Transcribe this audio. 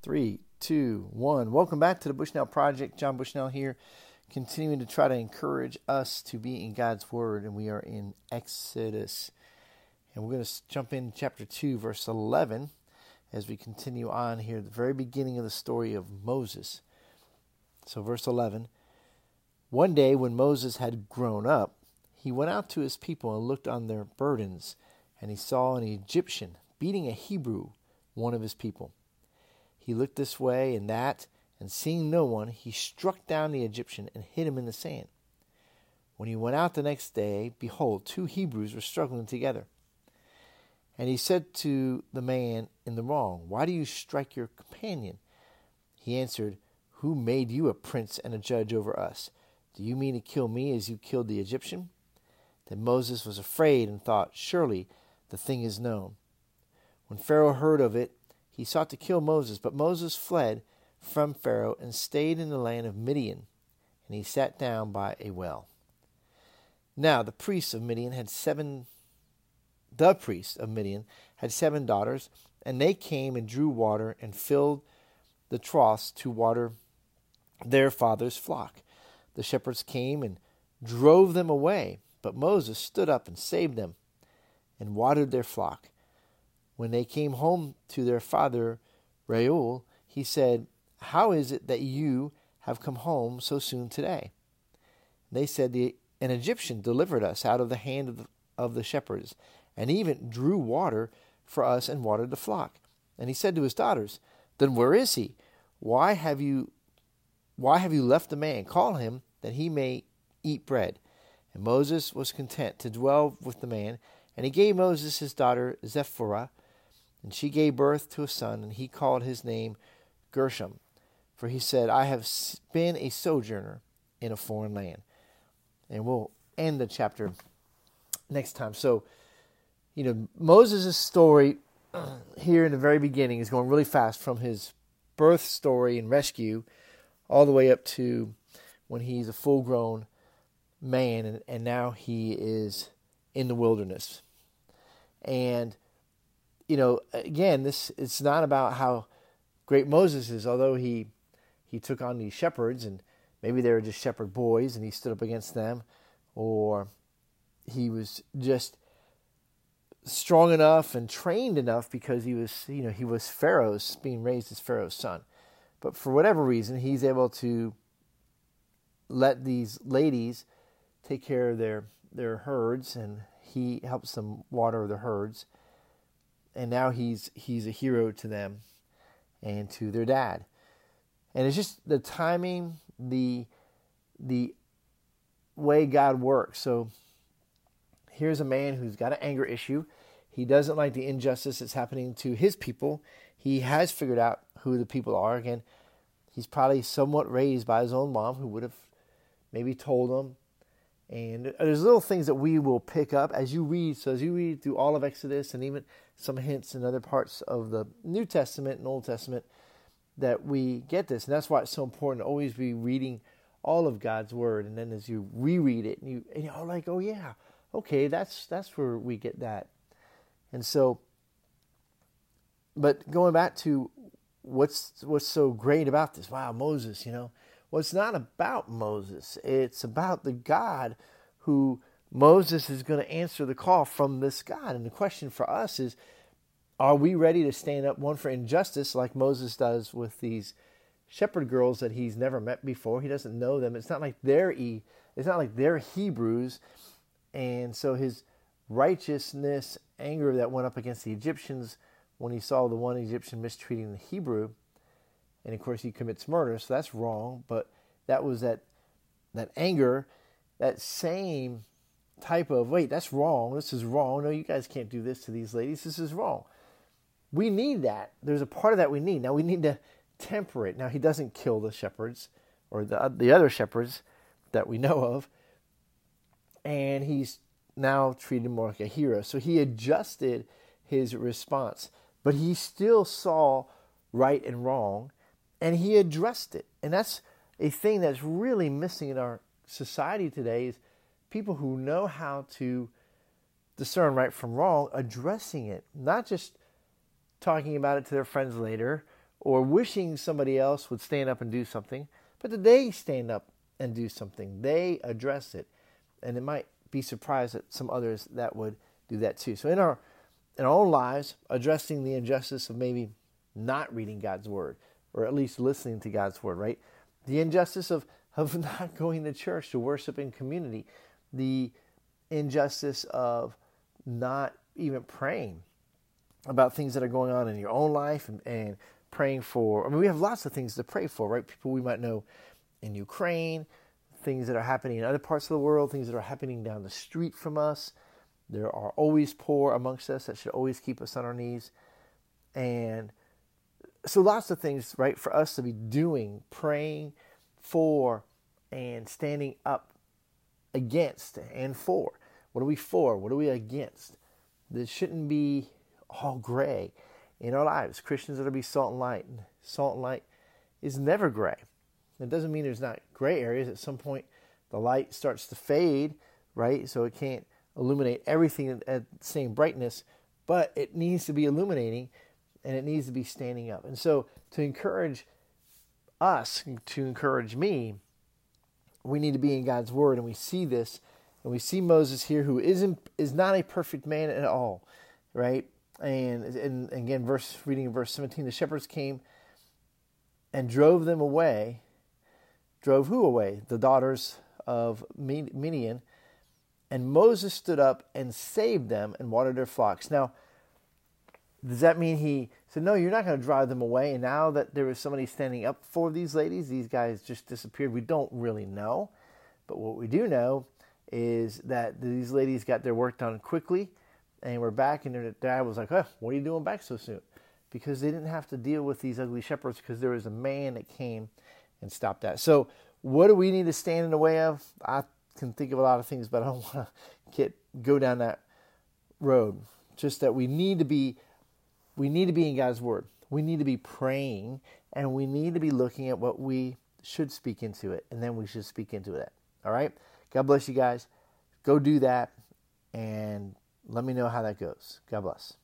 Three, two, one. Welcome back to the Bushnell Project. John Bushnell here, continuing to try to encourage us to be in God's Word, and we are in Exodus. And we're going to jump in chapter 2, verse 11, as we continue on here, the very beginning of the story of Moses. So, verse 11 One day when Moses had grown up, he went out to his people and looked on their burdens, and he saw an Egyptian beating a Hebrew, one of his people. He looked this way and that, and seeing no one, he struck down the Egyptian and hid him in the sand. When he went out the next day, behold, two Hebrews were struggling together. And he said to the man in the wrong, Why do you strike your companion? He answered, Who made you a prince and a judge over us? Do you mean to kill me as you killed the Egyptian? Then Moses was afraid and thought, Surely the thing is known. When Pharaoh heard of it, he sought to kill Moses, but Moses fled from Pharaoh and stayed in the land of Midian, and he sat down by a well. Now the priests of Midian had seven the priests of Midian had seven daughters, and they came and drew water and filled the troughs to water their father's flock. The shepherds came and drove them away, but Moses stood up and saved them and watered their flock. When they came home to their father Reuel, he said, How is it that you have come home so soon today? They said, An Egyptian delivered us out of the hand of the, of the shepherds, and even drew water for us and watered the flock. And he said to his daughters, Then where is he? Why have you why have you left the man? Call him that he may eat bread. And Moses was content to dwell with the man, and he gave Moses his daughter Zipporah and she gave birth to a son, and he called his name Gershom. For he said, I have been a sojourner in a foreign land. And we'll end the chapter next time. So, you know, Moses' story here in the very beginning is going really fast from his birth story and rescue all the way up to when he's a full grown man and, and now he is in the wilderness. And you know, again, this it's not about how great Moses is, although he he took on these shepherds and maybe they were just shepherd boys and he stood up against them, or he was just strong enough and trained enough because he was you know he was Pharaoh's being raised as Pharaoh's son. But for whatever reason, he's able to let these ladies take care of their their herds and he helps them water the herds and now he's he's a hero to them and to their dad. And it's just the timing, the the way God works. So here's a man who's got an anger issue. He doesn't like the injustice that's happening to his people. He has figured out who the people are. Again, he's probably somewhat raised by his own mom who would have maybe told him and there's little things that we will pick up as you read. So as you read through all of Exodus and even some hints in other parts of the New Testament and Old Testament, that we get this. And that's why it's so important to always be reading all of God's Word. And then as you reread it, and you and you're like, oh yeah, okay, that's that's where we get that. And so, but going back to what's what's so great about this? Wow, Moses, you know well, it's not about Moses, it's about the God who Moses is going to answer the call from this God. And the question for us is are we ready to stand up, one, for injustice, like Moses does with these shepherd girls that he's never met before? He doesn't know them. It's not like they're e, it's not like they're Hebrews, and so his righteousness, anger that went up against the Egyptians when he saw the one Egyptian mistreating the Hebrew and of course he commits murder, so that's wrong. But that was that that anger, that same type of wait, that's wrong. This is wrong. No, you guys can't do this to these ladies. This is wrong. We need that. There's a part of that we need. Now we need to temper it. Now he doesn't kill the shepherds or the the other shepherds that we know of, and he's now treated more like a hero. So he adjusted his response, but he still saw right and wrong and he addressed it. And that's a thing that's really missing in our society today is people who know how to discern right from wrong addressing it, not just talking about it to their friends later or wishing somebody else would stand up and do something, but that they stand up and do something. They address it. And it might be surprised that some others that would do that too. So in our in our own lives, addressing the injustice of maybe not reading God's word, or at least listening to God's word, right? The injustice of, of not going to church to worship in community, the injustice of not even praying about things that are going on in your own life and, and praying for. I mean, we have lots of things to pray for, right? People we might know in Ukraine, things that are happening in other parts of the world, things that are happening down the street from us. There are always poor amongst us that should always keep us on our knees. And so, lots of things, right, for us to be doing, praying for, and standing up against and for. What are we for? What are we against? This shouldn't be all gray in our lives. Christians are to be salt and light. And salt and light is never gray. It doesn't mean there's not gray areas. At some point, the light starts to fade, right? So it can't illuminate everything at the same brightness, but it needs to be illuminating and it needs to be standing up. And so, to encourage us, to encourage me, we need to be in God's Word, and we see this, and we see Moses here, who isn't is not a perfect man at all, right? And, and again, verse reading verse seventeen, the shepherds came and drove them away. Drove who away? The daughters of Midian. And Moses stood up and saved them and watered their flocks. Now, does that mean he said, No, you're not going to drive them away? And now that there was somebody standing up for these ladies, these guys just disappeared. We don't really know. But what we do know is that these ladies got their work done quickly and we're back. And their dad was like, oh, What are you doing back so soon? Because they didn't have to deal with these ugly shepherds because there was a man that came and stopped that. So, what do we need to stand in the way of? I can think of a lot of things, but I don't want to get go down that road. Just that we need to be we need to be in God's word. We need to be praying and we need to be looking at what we should speak into it and then we should speak into it. All right? God bless you guys. Go do that and let me know how that goes. God bless.